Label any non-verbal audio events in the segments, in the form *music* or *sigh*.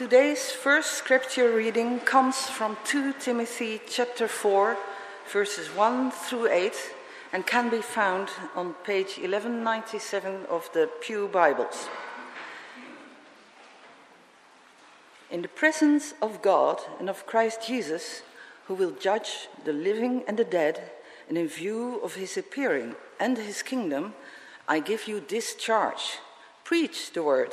Today's first scripture reading comes from 2 Timothy chapter 4, verses 1 through 8, and can be found on page 1197 of the Pew Bibles. In the presence of God and of Christ Jesus, who will judge the living and the dead, and in view of his appearing and his kingdom, I give you this charge preach the word.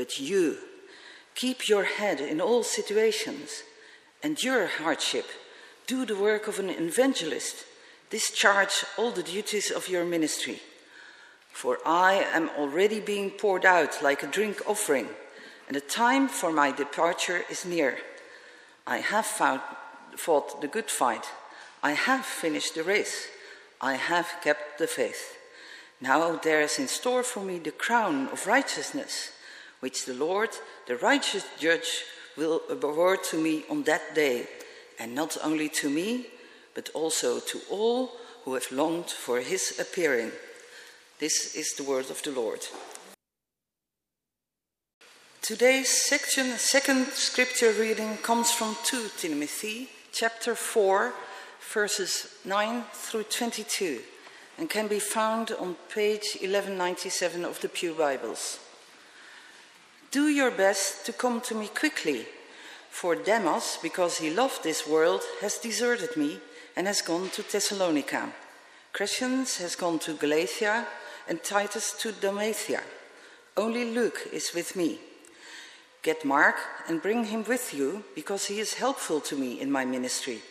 But you, keep your head in all situations, endure hardship, do the work of an evangelist, discharge all the duties of your ministry. For I am already being poured out like a drink offering, and the time for my departure is near. I have fought the good fight. I have finished the race. I have kept the faith. Now there is in store for me the crown of righteousness which the Lord, the righteous judge, will award to me on that day, and not only to me, but also to all who have longed for his appearing. This is the word of the Lord. Today's section, second scripture reading comes from 2 Timothy chapter 4, verses 9 through 22, and can be found on page 1197 of the Pew Bibles. Do your best to come to me quickly, for Demas, because he loved this world, has deserted me and has gone to Thessalonica. Crescens has gone to Galatia, and Titus to Dalmatia. Only Luke is with me. Get Mark and bring him with you, because he is helpful to me in my ministry.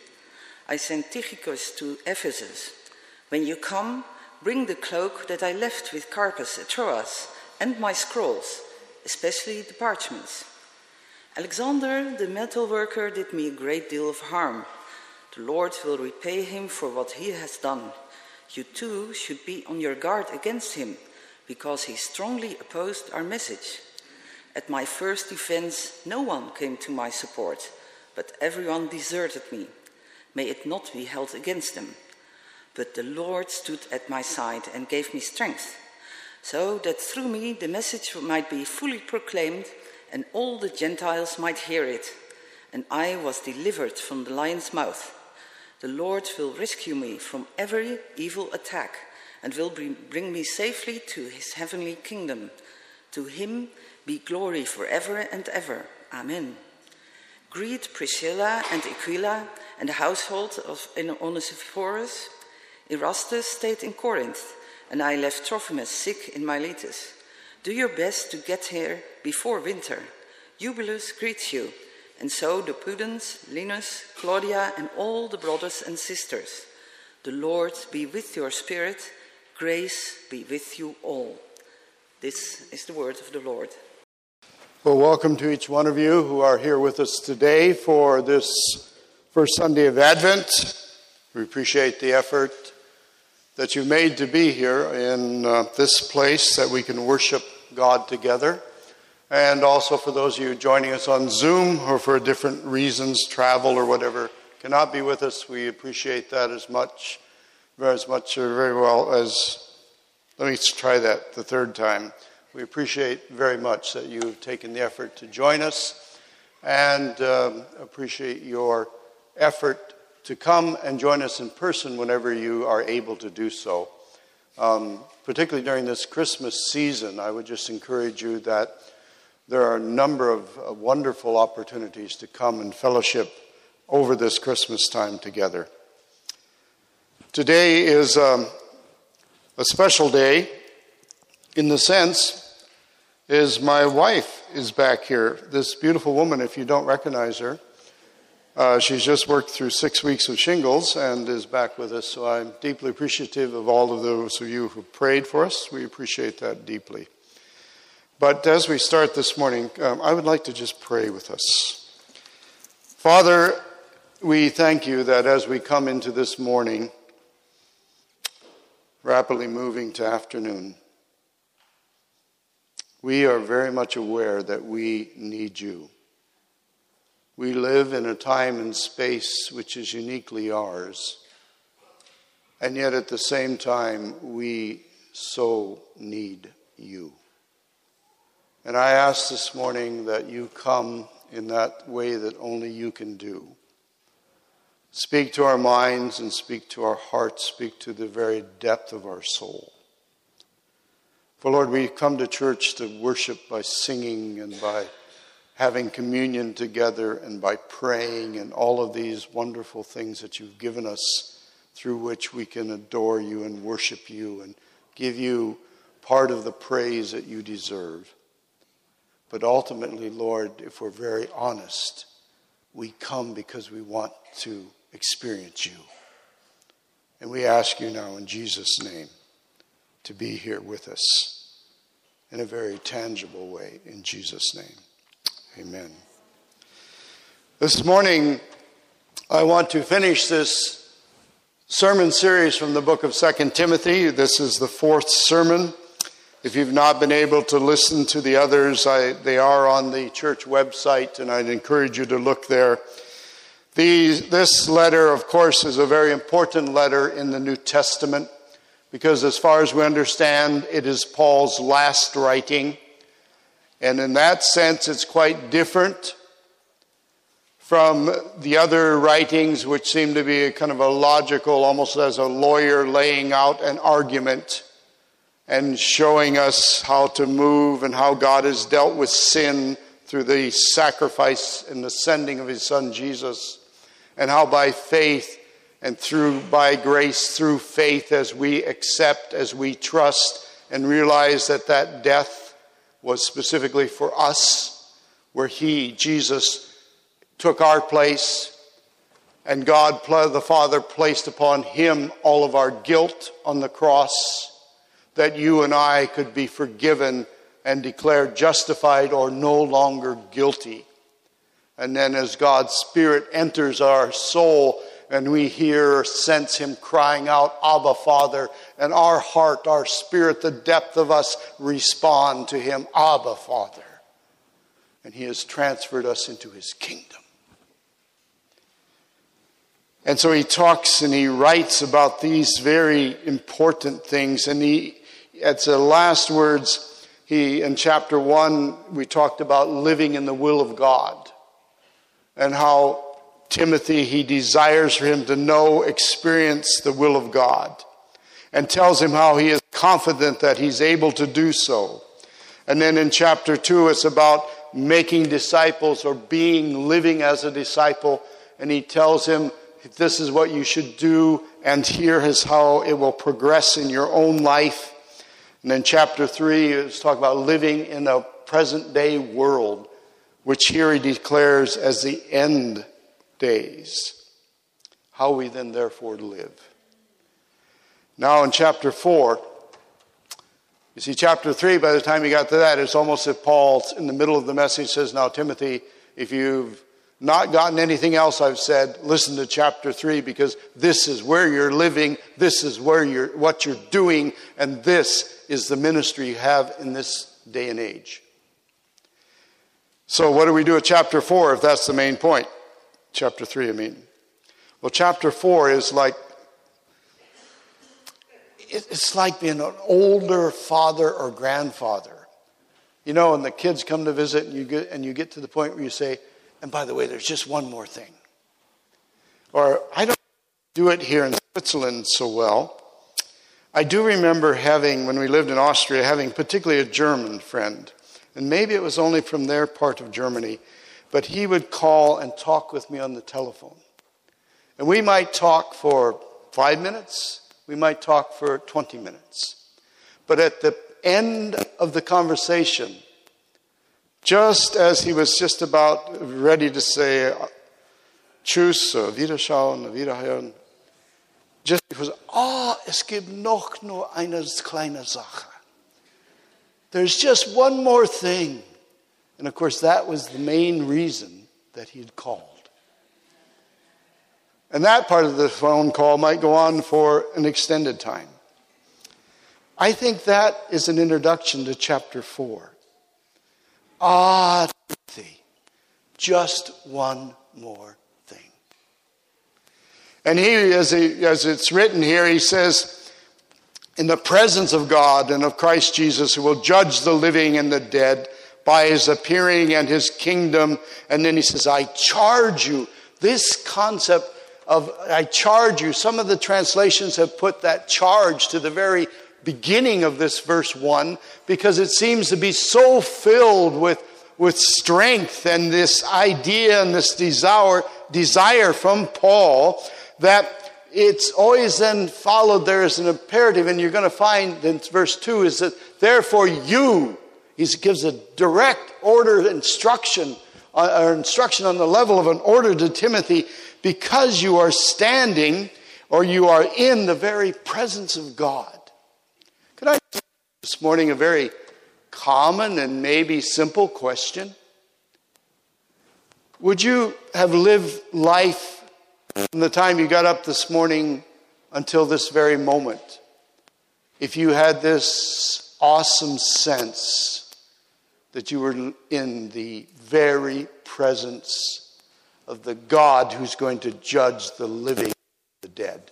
I sent Tychicus to Ephesus. When you come, bring the cloak that I left with Carpus at Troas and my scrolls especially the parchments. Alexander, the metal worker, did me a great deal of harm. The Lord will repay him for what he has done. You too should be on your guard against him, because he strongly opposed our message. At my first defense, no one came to my support, but everyone deserted me. May it not be held against them. But the Lord stood at my side and gave me strength so that through me the message might be fully proclaimed and all the Gentiles might hear it. And I was delivered from the lion's mouth. The Lord will rescue me from every evil attack and will bring me safely to his heavenly kingdom. To him be glory forever and ever. Amen. Greet Priscilla and Aquila and the household of Onesiphorus. Erastus stayed in Corinth and I left Trophimus sick in Miletus. Do your best to get here before winter. Eubulus greets you, and so do Pudens, Linus, Claudia, and all the brothers and sisters. The Lord be with your spirit. Grace be with you all. This is the word of the Lord. Well, welcome to each one of you who are here with us today for this first Sunday of Advent. We appreciate the effort that you made to be here in uh, this place that we can worship God together. And also for those of you joining us on Zoom or for different reasons, travel or whatever, cannot be with us, we appreciate that as much, as much or very well as, let me try that the third time. We appreciate very much that you've taken the effort to join us and um, appreciate your effort to come and join us in person whenever you are able to do so. Um, particularly during this Christmas season, I would just encourage you that there are a number of uh, wonderful opportunities to come and fellowship over this Christmas time together. Today is um, a special day in the sense is my wife is back here. This beautiful woman, if you don't recognize her, uh, she's just worked through six weeks of shingles and is back with us, so I'm deeply appreciative of all of those of you who prayed for us. We appreciate that deeply. But as we start this morning, um, I would like to just pray with us. Father, we thank you that as we come into this morning, rapidly moving to afternoon, we are very much aware that we need you. We live in a time and space which is uniquely ours. And yet at the same time, we so need you. And I ask this morning that you come in that way that only you can do. Speak to our minds and speak to our hearts, speak to the very depth of our soul. For Lord, we come to church to worship by singing and by having communion together and by praying and all of these wonderful things that you've given us through which we can adore you and worship you and give you part of the praise that you deserve. But ultimately, Lord, if we're very honest, we come because we want to experience you. And we ask you now in Jesus' name to be here with us in a very tangible way. In Jesus' name, amen. This morning, I want to finish this sermon series from the book of Second Timothy. This is the fourth sermon. If you've not been able to listen to the others, I, they are on the church website, and I'd encourage you to look there. this letter, of course, is a very important letter in the New Testament because, as far as we understand, it is Paul's last writing. And in that sense, it's quite different from the other writings, which seem to be kind of a logical, almost as a lawyer laying out an argument and showing us how to move and how God has dealt with sin through the sacrifice and the sending of his son Jesus, and how by faith and through by grace through faith as we accept as we trust and realize that that death was specifically for us where he jesus took our place and god the father placed upon him all of our guilt on the cross that you and i could be forgiven and declared justified or no longer guilty. And then as god's spirit enters our soul and we hear sense him crying out, Abba, Father, and our heart, our spirit, the depth of us respond to him, Abba, Father. And he has transferred us into his kingdom. And so he talks and he writes about these very important things. And he, at the last words, he, in chapter one, we talked about living in the will of God and how Timothy, he desires for him to know, experience the will of God, and tells him how he is confident that he's able to do so. And then in chapter 2, it's about making disciples or being, living as a disciple. And he tells him, this is what you should do, and here is how it will progress in your own life. And then chapter 3 is talk about living in a present day world, which here he declares as the end days. How we then therefore live. Now in chapter 4, you see, chapter 3, by the time you got to that, it's almost if Paul's in the middle of the message says, Now, Timothy, if you've not gotten anything else I've said, listen to chapter 3 because this is where you're living, this is where you're, what you're doing, and this is the ministry you have in this day and age. So, what do we do at chapter 4 if that's the main point? Chapter 3, I mean. Well, chapter 4 is like it's like being an older father or grandfather. You know, and the kids come to visit and you get and you get to the point where you say, and by the way, there's just one more thing. Or I don't do it here in Switzerland so well. I do remember having, when we lived in Austria, having particularly a German friend. And maybe it was only from their part of Germany but he would call and talk with me on the telephone. And we might talk for five minutes, we might talk for 20 minutes. But at the end of the conversation, just as he was just about ready to say, Tschüss, Wiederschauen, Wiederhören, just it was, ah, oh, es gibt noch nur eine kleine Sache. there's just one more thing. And of course, that was the main reason that he had called. And that part of the phone call might go on for an extended time. I think that is an introduction to chapter 4. Ah, Timothy, just one more thing. And he, as, he, as it's written here, he says, in the presence of God and of Christ Jesus, who will judge the living and the dead by his appearing and his kingdom. And then he says, I charge you. This concept of I charge you, some of the translations have put that charge to the very beginning of this verse 1 because it seems to be so filled with, with strength and this idea and this desire, desire from Paul that it's always then followed there is an imperative. And you're going to find in verse 2 is that therefore you he gives a direct order instruction uh, or instruction on the level of an order to timothy because you are standing or you are in the very presence of god could I this morning a very common and maybe simple question? Would you have lived life from the time you got up this morning until this very moment if you had this awesome sense that you were in the very presence of the God who's going to judge the living and the dead?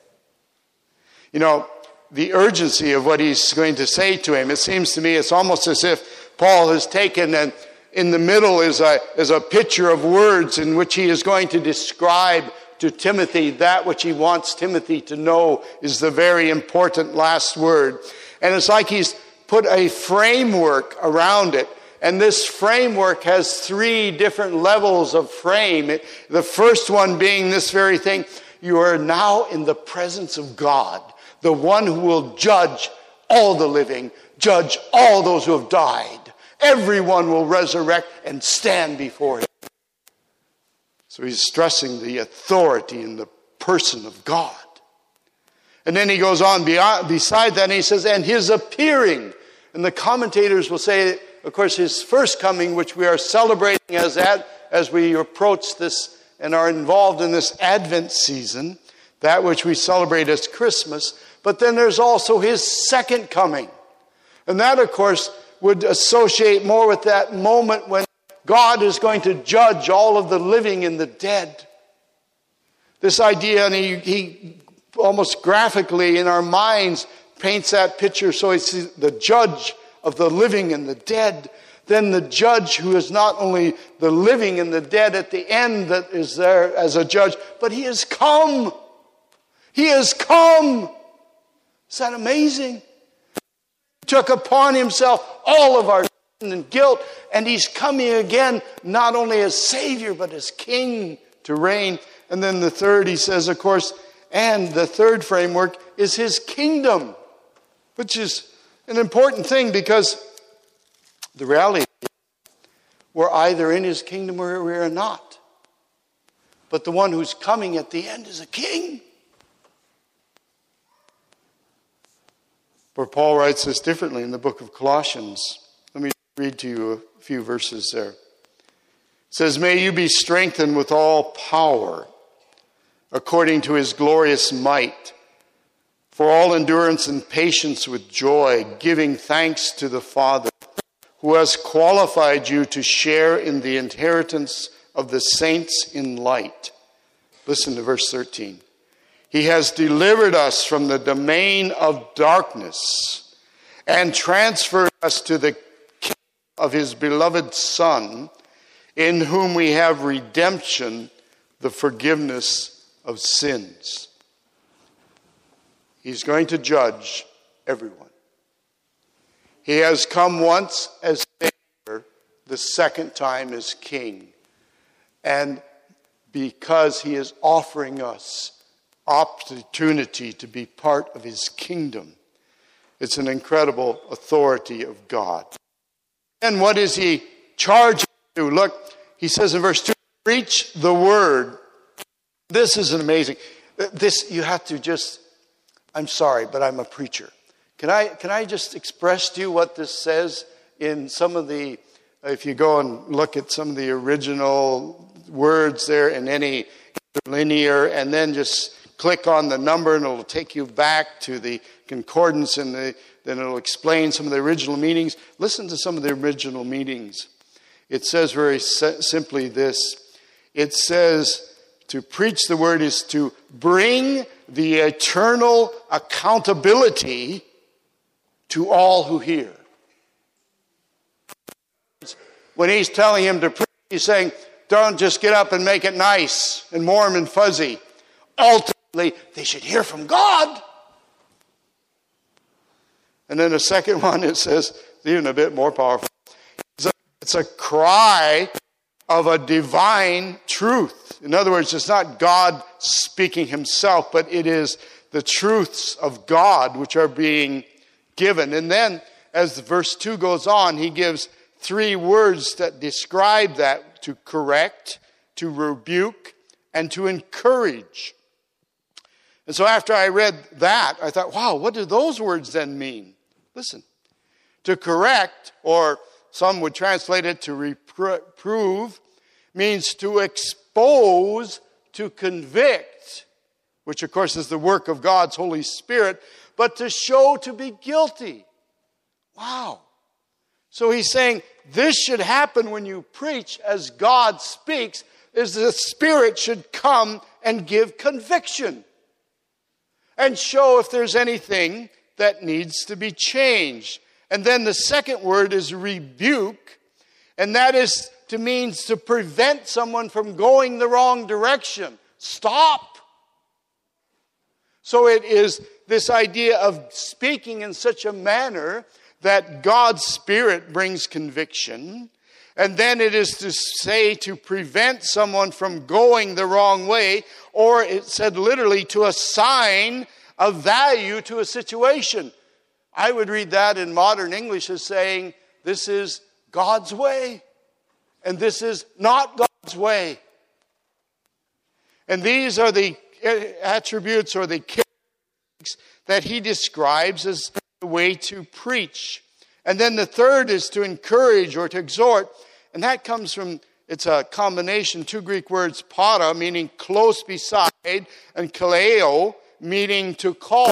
You know, the urgency of what he's going to say to him. It seems to me it's almost as if Paul has taken and in the middle is a, is a picture of words in which he is going to describe to Timothy that which he wants Timothy to know is the very important last word. And it's like he's put a framework around it. And this framework has three different levels of frame. It, the first one being this very thing you are now in the presence of God the one who will judge all the living, judge all those who have died. Everyone will resurrect and stand before him. So he's stressing the authority in the person of God. And then he goes on beyond, beside that and he says, and his appearing. And the commentators will say, of course, his first coming, which we are celebrating as, ad, as we approach this and are involved in this Advent season, that which we celebrate as Christmas. But then there's also his second coming. And that, of course, would associate more with that moment when God is going to judge all of the living and the dead. This idea, and he, he almost graphically in our minds paints that picture so it's the judge of the living and the dead. Then the judge who is not only the living and the dead at the end that is there as a judge, but he has come. He has come. Is that amazing? He took upon himself all of our sin and guilt, and he's coming again, not only as Savior, but as King to reign. And then the third, he says, of course, and the third framework is his kingdom, which is an important thing because the reality we're either in his kingdom or we're not. But the one who's coming at the end is a king. Where Paul writes this differently in the book of Colossians. Let me read to you a few verses there. It says, May you be strengthened with all power according to his glorious might, for all endurance and patience with joy, giving thanks to the Father who has qualified you to share in the inheritance of the saints in light. Listen to verse 13. He has delivered us from the domain of darkness and transferred us to the kingdom of his beloved Son, in whom we have redemption, the forgiveness of sins. He's going to judge everyone. He has come once as Savior, the second time as King. And because He is offering us opportunity to be part of his kingdom. It's an incredible authority of God. And what is he charged to? Look, he says in verse 2 preach the word. This is amazing. This, you have to just, I'm sorry, but I'm a preacher. Can I, can I just express to you what this says in some of the, if you go and look at some of the original words there in any linear, and then just click on the number and it'll take you back to the concordance and the, then it'll explain some of the original meanings. Listen to some of the original meanings. It says very simply this it says to preach the word is to bring the eternal accountability to all who hear. When he's telling him to preach, he's saying, don't just get up and make it nice and warm and fuzzy. Ultimately, they should hear from God. And then the second *laughs* one, it says, even a bit more powerful. It's a, it's a cry of a divine truth. In other words, it's not God speaking himself, but it is the truths of God which are being given. And then, as verse 2 goes on, he gives three words that describe that to correct, to rebuke, and to encourage. And so after I read that, I thought, wow, what do those words then mean? Listen. To correct, or some would translate it to means to expose, to convict, which of course is the work of God's Holy Spirit, but to show to be guilty. Wow. So he's saying this should happen when you preach as God speaks, is the Spirit should come and give conviction and show if there's anything that needs to be changed. And then the second word is rebuke, and that is to means to prevent someone from going the wrong direction. Stop. So it is this idea of speaking in such a manner that God's Spirit brings conviction. And then it is to say to prevent someone from going the wrong way, or it said literally to assign a value to a situation. I would read that in modern English as saying, This is God's way, and this is not God's way. And these are the attributes or the characteristics that he describes as the way to preach. And then the third is to encourage or to exhort, and that comes from it's a combination, two Greek words, para, meaning close beside, and kaleo, meaning to call.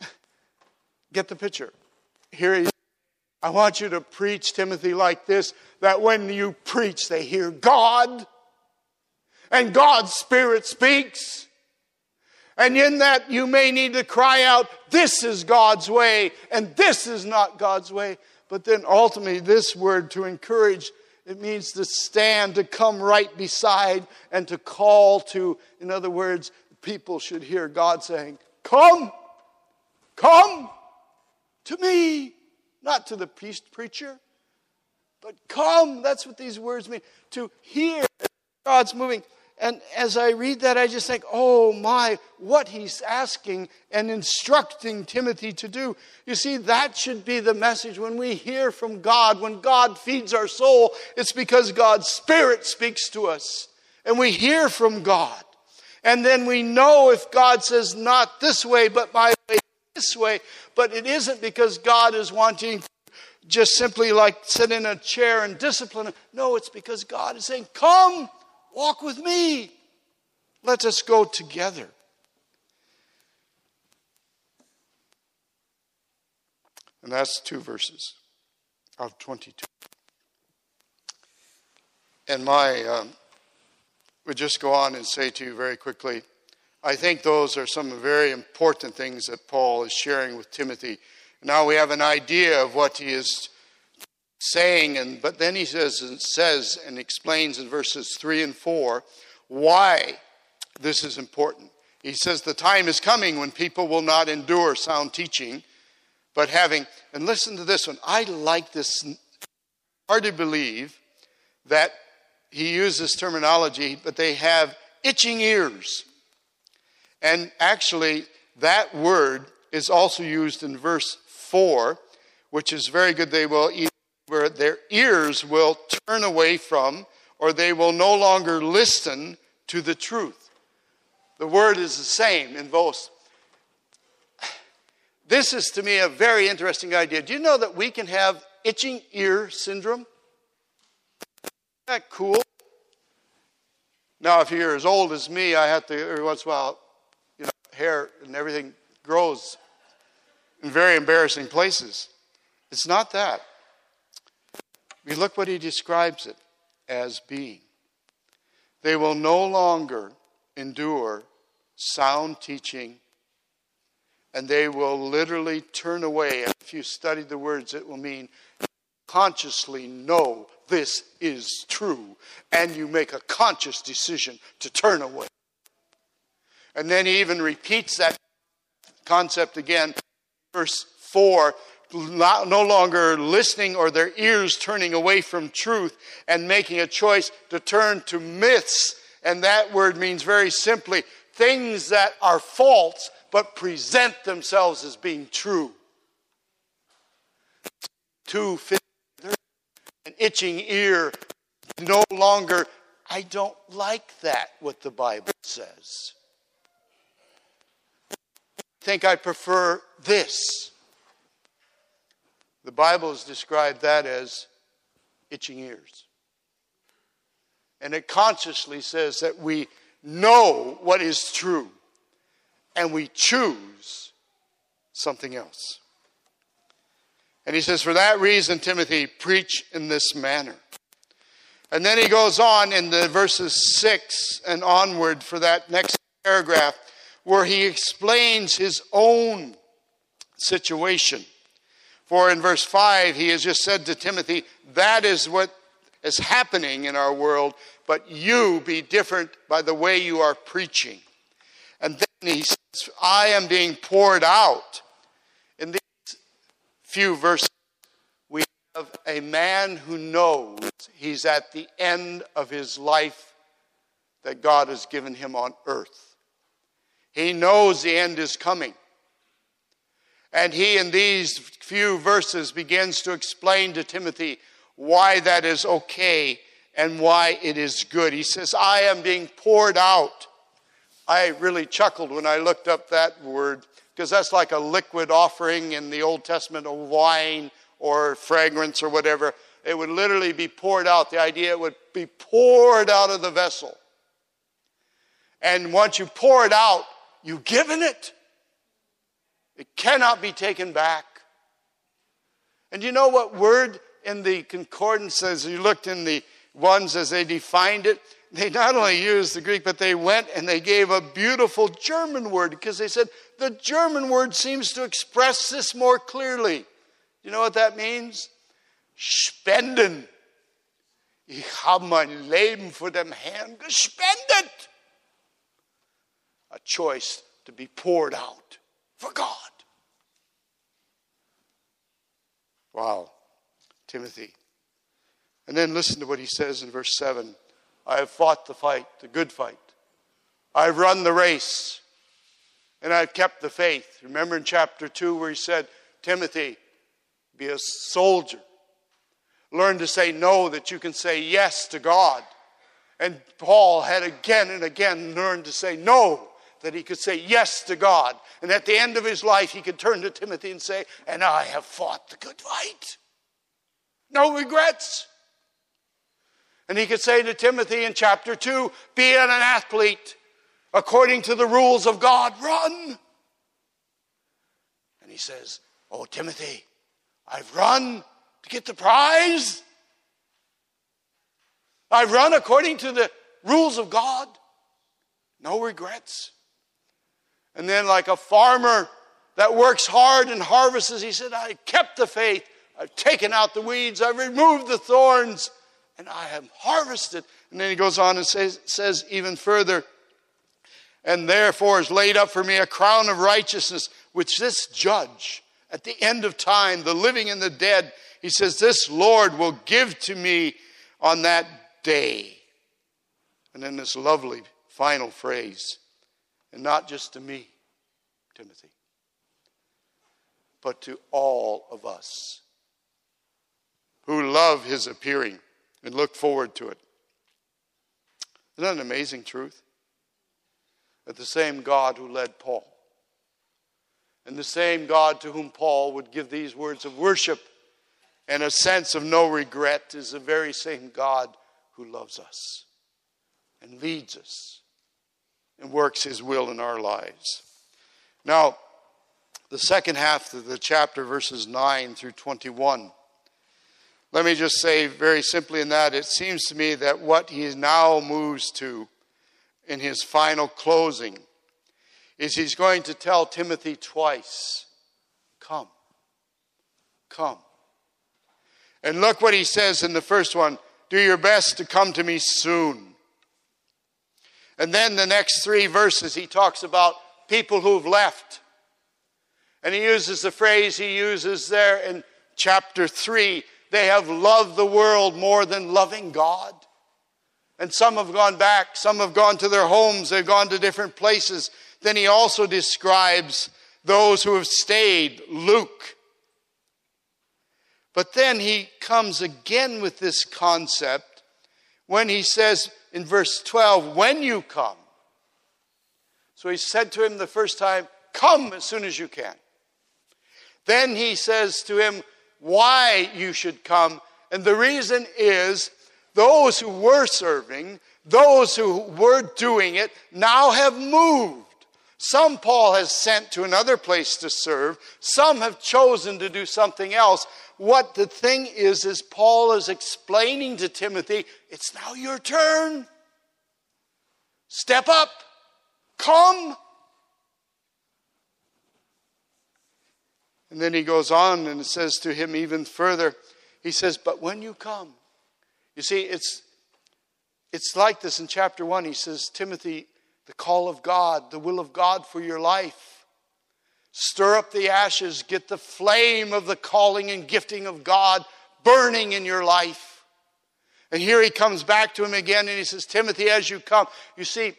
*laughs* Get the picture. Here he. I want you to preach, Timothy, like this that when you preach, they hear God, and God's Spirit speaks. And in that, you may need to cry out, This is God's way, and this is not God's way. But then ultimately, this word to encourage, it means to stand, to come right beside, and to call to, in other words, people should hear God saying, Come, come to me, not to the priest preacher, but come. That's what these words mean to hear God's moving. And as I read that, I just think, oh my, what he's asking and instructing Timothy to do. You see, that should be the message when we hear from God, when God feeds our soul, it's because God's Spirit speaks to us. And we hear from God. And then we know if God says not this way, but my way, this way. But it isn't because God is wanting just simply like sit in a chair and discipline. No, it's because God is saying, Come, walk with me. Let us go together. And that's two verses of 22. And my um, would just go on and say to you very quickly I think those are some very important things that Paul is sharing with Timothy. Now we have an idea of what he is saying, and but then he says and says and explains in verses three and four why this is important. He says the time is coming when people will not endure sound teaching, but having and listen to this one. I like this. Hard to believe that he uses terminology, but they have itching ears. And actually, that word is also used in verse 4, which is very good. They will either, their ears will turn away from, or they will no longer listen to the truth. The word is the same in both. This is to me a very interesting idea. Do you know that we can have itching ear syndrome? Isn't that cool? Now, if you're as old as me, I have to, every once in a while, hair and everything grows in very embarrassing places. It's not that. We look what he describes it as being. They will no longer endure sound teaching, and they will literally turn away. If you study the words, it will mean consciously know this is true, and you make a conscious decision to turn away. And then he even repeats that concept again, verse 4 no longer listening or their ears turning away from truth and making a choice to turn to myths. And that word means very simply things that are false but present themselves as being true. Two an itching ear, no longer, I don't like that, what the Bible says. Think I prefer this. The Bible has described that as itching ears. And it consciously says that we know what is true and we choose something else. And he says, For that reason, Timothy, preach in this manner. And then he goes on in the verses 6 and onward for that next paragraph where he explains his own situation. For in verse 5, he has just said to Timothy, That is what is happening in our world, but you be different by the way you are preaching. And then he says, I am being poured out In these few verses, we have a man who knows he's at the end of his life that God has given him on earth. He knows the end is coming. And he, in these few verses, begins to explain to Timothy why that is okay and why it is good. He says, I am being poured out. I really chuckled when I looked up that word because that's like a liquid offering in the Old Testament of wine or fragrance or whatever. It would literally be poured out. The idea it would be poured out of the vessel. And once you pour it out, you've given it. It cannot be taken back. And you know what word in the concordance as you looked in the ones as they defined it? they not only used the Greek, but they went and they gave a beautiful German word because they said the German word seems to express this more clearly. You know what that means? Spenden. Ich habe mein Leben für dem Herrn gespendet. A choice to be poured out for God. Wow, Timothy. And then listen to what he says in verse 7. I have fought the fight, the good fight. I've run the race, and I've kept the faith. Remember in chapter 2 where he said, Timothy, be a soldier. Learn to say no that you can say yes to God. And Paul had again and again learned to say no that he could say yes to God. And at the end of his life, he could turn to Timothy and say, And I have fought the good fight. No regrets. And he could say to Timothy in chapter 2 be an athlete according to the rules of God, run. And he says, Oh, Timothy, I've run to get the prize. I've run according to the rules of God. No regrets. And then, like a farmer that works hard and harvests, he said, I kept the faith. I've taken out the weeds. I've removed the thorns and I have harvested. And then he goes on and says, says even further, and therefore is laid up for me a crown of righteousness, which this judge at the end of time, the living and the dead, he says, This Lord will give to me on that day. And then this lovely final phrase, and not just to me, Timothy, but to all of us who love his appearing and look forward to it. Isn't that an amazing truth? That the same God who led Paul, and the same God to whom Paul would give these words of worship and a sense of no regret is the very same God who loves us and leads us and works his will in our lives. Now, the second half of the chapter, verses 9 through 21. Let me just say very simply in that, it seems to me that what he now moves to in his final closing is he's going to tell Timothy twice Come, come. And look what he says in the first one do your best to come to me soon. And then the next three verses, he talks about people who've left. And he uses the phrase he uses there in chapter 3 they have loved the world more than loving God. And some have gone back, some have gone to their homes, they've gone to different places. Then he also describes those who have stayed, Luke. But then he comes again with this concept when he says in verse 12, When you come. So he said to him the first time, Come as soon as you can. Then he says to him, Why you should come. And the reason is those who were serving, those who were doing it, now have moved. Some Paul has sent to another place to serve. Some have chosen to do something else. What the thing is, is Paul is explaining to Timothy, it's now your turn. Step up. Come. And then he goes on and says to him even further, he says, But when you come, you see, it's, it's like this in chapter 1. He says, Timothy, the call of God, the will of God for your life. Stir up the ashes, get the flame of the calling and gifting of God burning in your life. And here he comes back to him again and he says, Timothy, as you come. You see,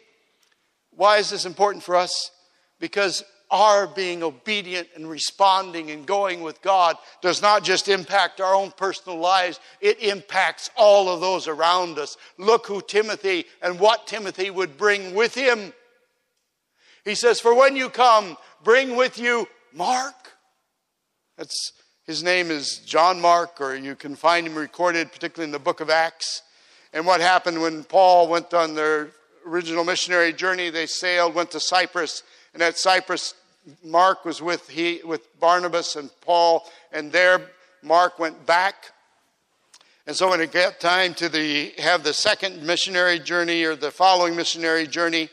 why is this important for us? Because our being obedient and responding and going with God does not just impact our own personal lives, it impacts all of those around us. Look who Timothy and what Timothy would bring with him. He says, For when you come, bring with you Mark. That's his name is John Mark, or you can find him recorded, particularly in the book of Acts. And what happened when Paul went on their original missionary journey, they sailed, went to Cyprus, and at Cyprus, Mark was with, he, with Barnabas and Paul, and there Mark went back. And so when it got time to the, have the second missionary journey or the following missionary journey,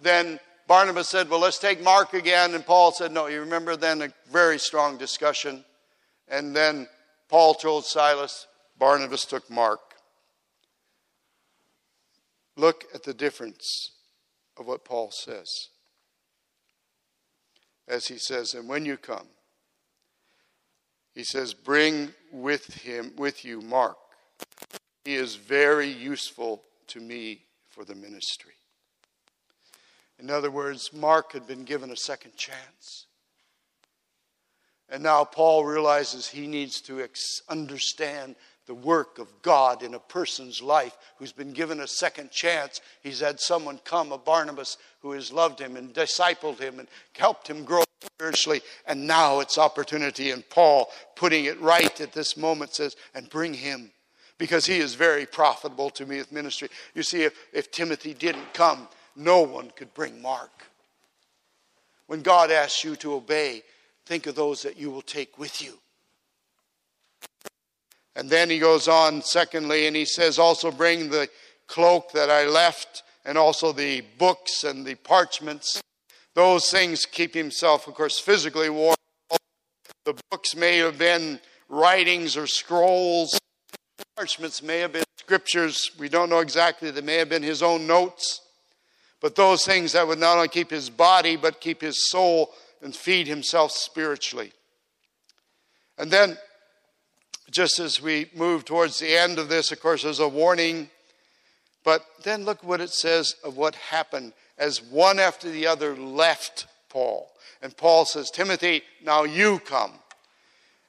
then Barnabas said, Well, let's take Mark again. And Paul said, No, you remember then a very strong discussion. And then Paul told Silas, Barnabas took Mark. Look at the difference of what Paul says as he says, and when you come, he says, bring with him, with you, Mark. He is very useful to me for the ministry. In other words, Mark had been given a second chance. And now Paul realizes he needs to ex- understand the work of God in a person's life who's been given a second chance. He's had someone come, a Barnabas, who has loved him and discipled him and helped him grow spiritually. And now it's opportunity. And Paul, putting it right at this moment, says, and bring him because he is very profitable to me with ministry. You see, if, if Timothy didn't come, no one could bring Mark. When God asks you to obey, think of those that you will take with you. And then he goes on, secondly, and he says, Also bring the cloak that I left, and also the books and the parchments. Those things keep himself, of course, physically warm. The books may have been writings or scrolls. Parchments may have been scriptures. We don't know exactly. They may have been his own notes. But those things that would not only keep his body, but keep his soul and feed himself spiritually. And then just as we move towards the end of this, of course, there's a warning. But then look what it says of what happened as one after the other left Paul. And Paul says, Timothy, now you come.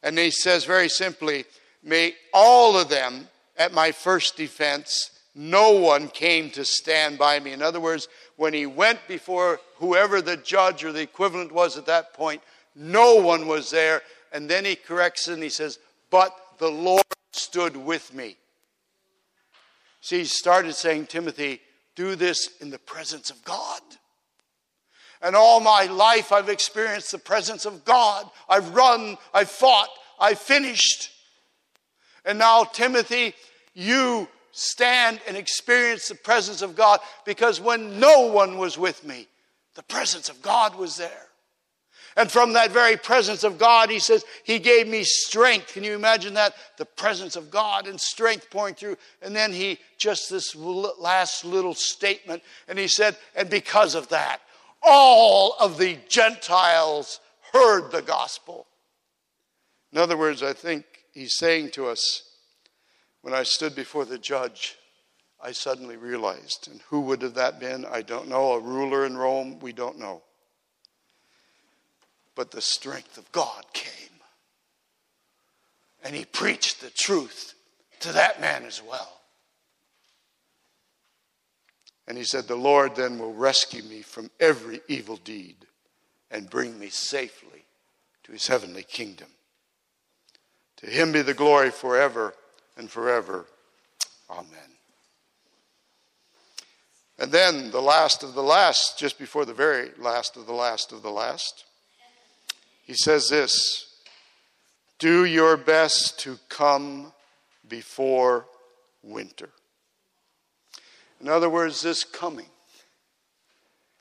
And he says very simply, May all of them at my first defense, no one came to stand by me. In other words, when he went before whoever the judge or the equivalent was at that point, no one was there. And then he corrects and he says, But the Lord stood with me. See, he started saying, Timothy, do this in the presence of God. And all my life, I've experienced the presence of God. I've run, I've fought, I've finished. And now, Timothy, you stand and experience the presence of God because when no one was with me, the presence of God was there. And from that very presence of God, he says, He gave me strength. Can you imagine that? The presence of God and strength pouring through. And then he, just this last little statement, and he said, And because of that, all of the Gentiles heard the gospel. In other words, I think he's saying to us, when I stood before the judge, I suddenly realized, and who would have that been? I don't know. A ruler in Rome? We don't know. But the strength of God came. And he preached the truth to that man as well. And he said, The Lord then will rescue me from every evil deed and bring me safely to his heavenly kingdom. To him be the glory forever and forever. Amen. And then the last of the last, just before the very last of the last of the last, he says this Do your best to come before winter. In other words, this coming,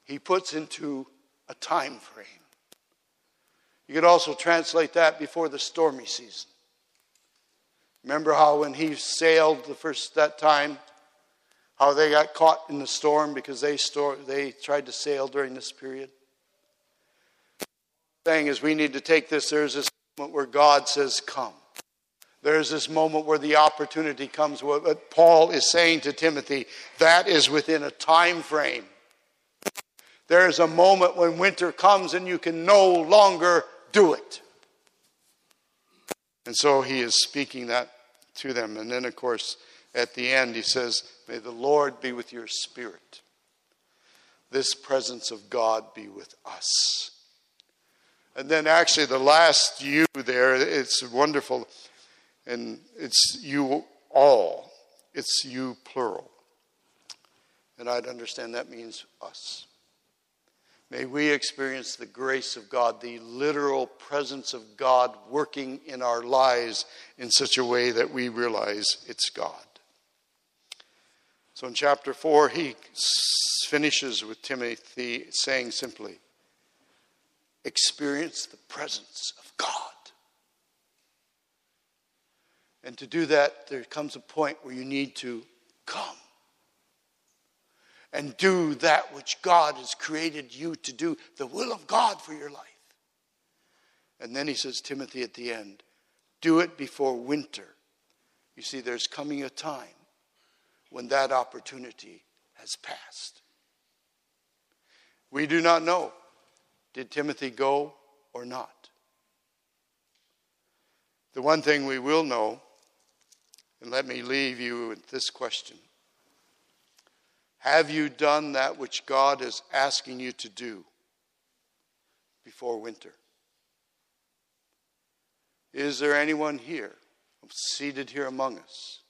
he puts into a time frame. You could also translate that before the stormy season. Remember how when he sailed the first that time, how they got caught in the storm because they store, they tried to sail during this period. Thing is, we need to take this. There's this moment where God says, "Come." There's this moment where the opportunity comes. What uh, Paul is saying to Timothy, that is within a time frame. There is a moment when winter comes and you can no longer do it. And so he is speaking that to them. And then, of course, at the end, he says, May the Lord be with your spirit. This presence of God be with us. And then, actually, the last you there, it's wonderful. And it's you all, it's you plural. And I'd understand that means us. May we experience the grace of God, the literal presence of God working in our lives in such a way that we realize it's God. So in chapter 4, he finishes with Timothy saying simply, Experience the presence of God. And to do that, there comes a point where you need to come and do that which God has created you to do, the will of God for your life. And then he says, Timothy, at the end, do it before winter. You see, there's coming a time when that opportunity has passed. We do not know did Timothy go or not? The one thing we will know, and let me leave you with this question have you done that which God is asking you to do before winter? Is there anyone here, seated here among us,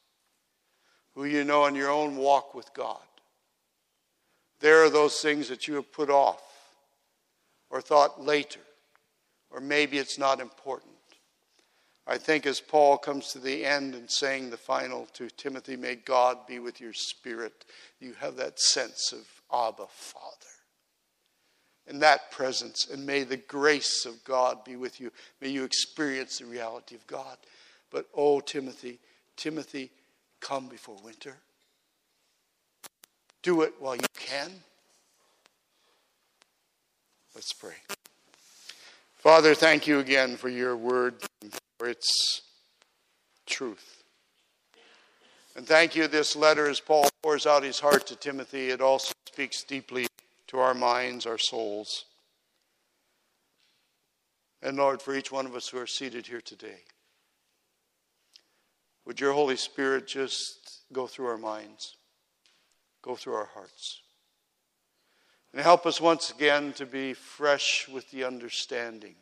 who you know in your own walk with God? There are those things that you have put off or thought later, or maybe it's not important. I think as Paul comes to the end and saying the final to Timothy, may God be with your spirit, you have that sense of Abba, Father. In that presence, and may the grace of God be with you. May you experience the reality of God. But oh, Timothy, Timothy, come before winter. Do it while you can. Let's pray. Father, thank you again for your word and for its truth. And thank you, this letter, as Paul pours out his heart to Timothy, it also speaks deeply to our minds, our souls. And Lord, for each one of us who are seated here today, would your Holy Spirit just go through our minds, go through our hearts, and help us once again to be fresh with the understanding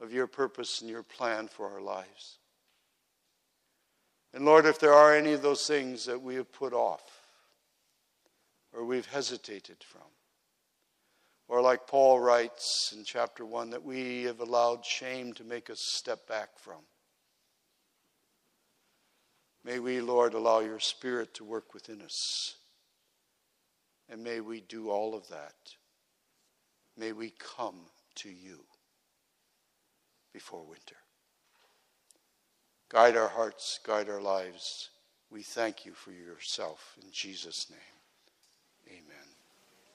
of your purpose and your plan for our lives. And Lord, if there are any of those things that we have put off or we've hesitated from, or like Paul writes in chapter 1, that we have allowed shame to make us step back from, may we, Lord, allow your Spirit to work within us. And may we do all of that. May we come to you before winter. Guide our hearts, guide our lives. We thank you for yourself. In Jesus' name.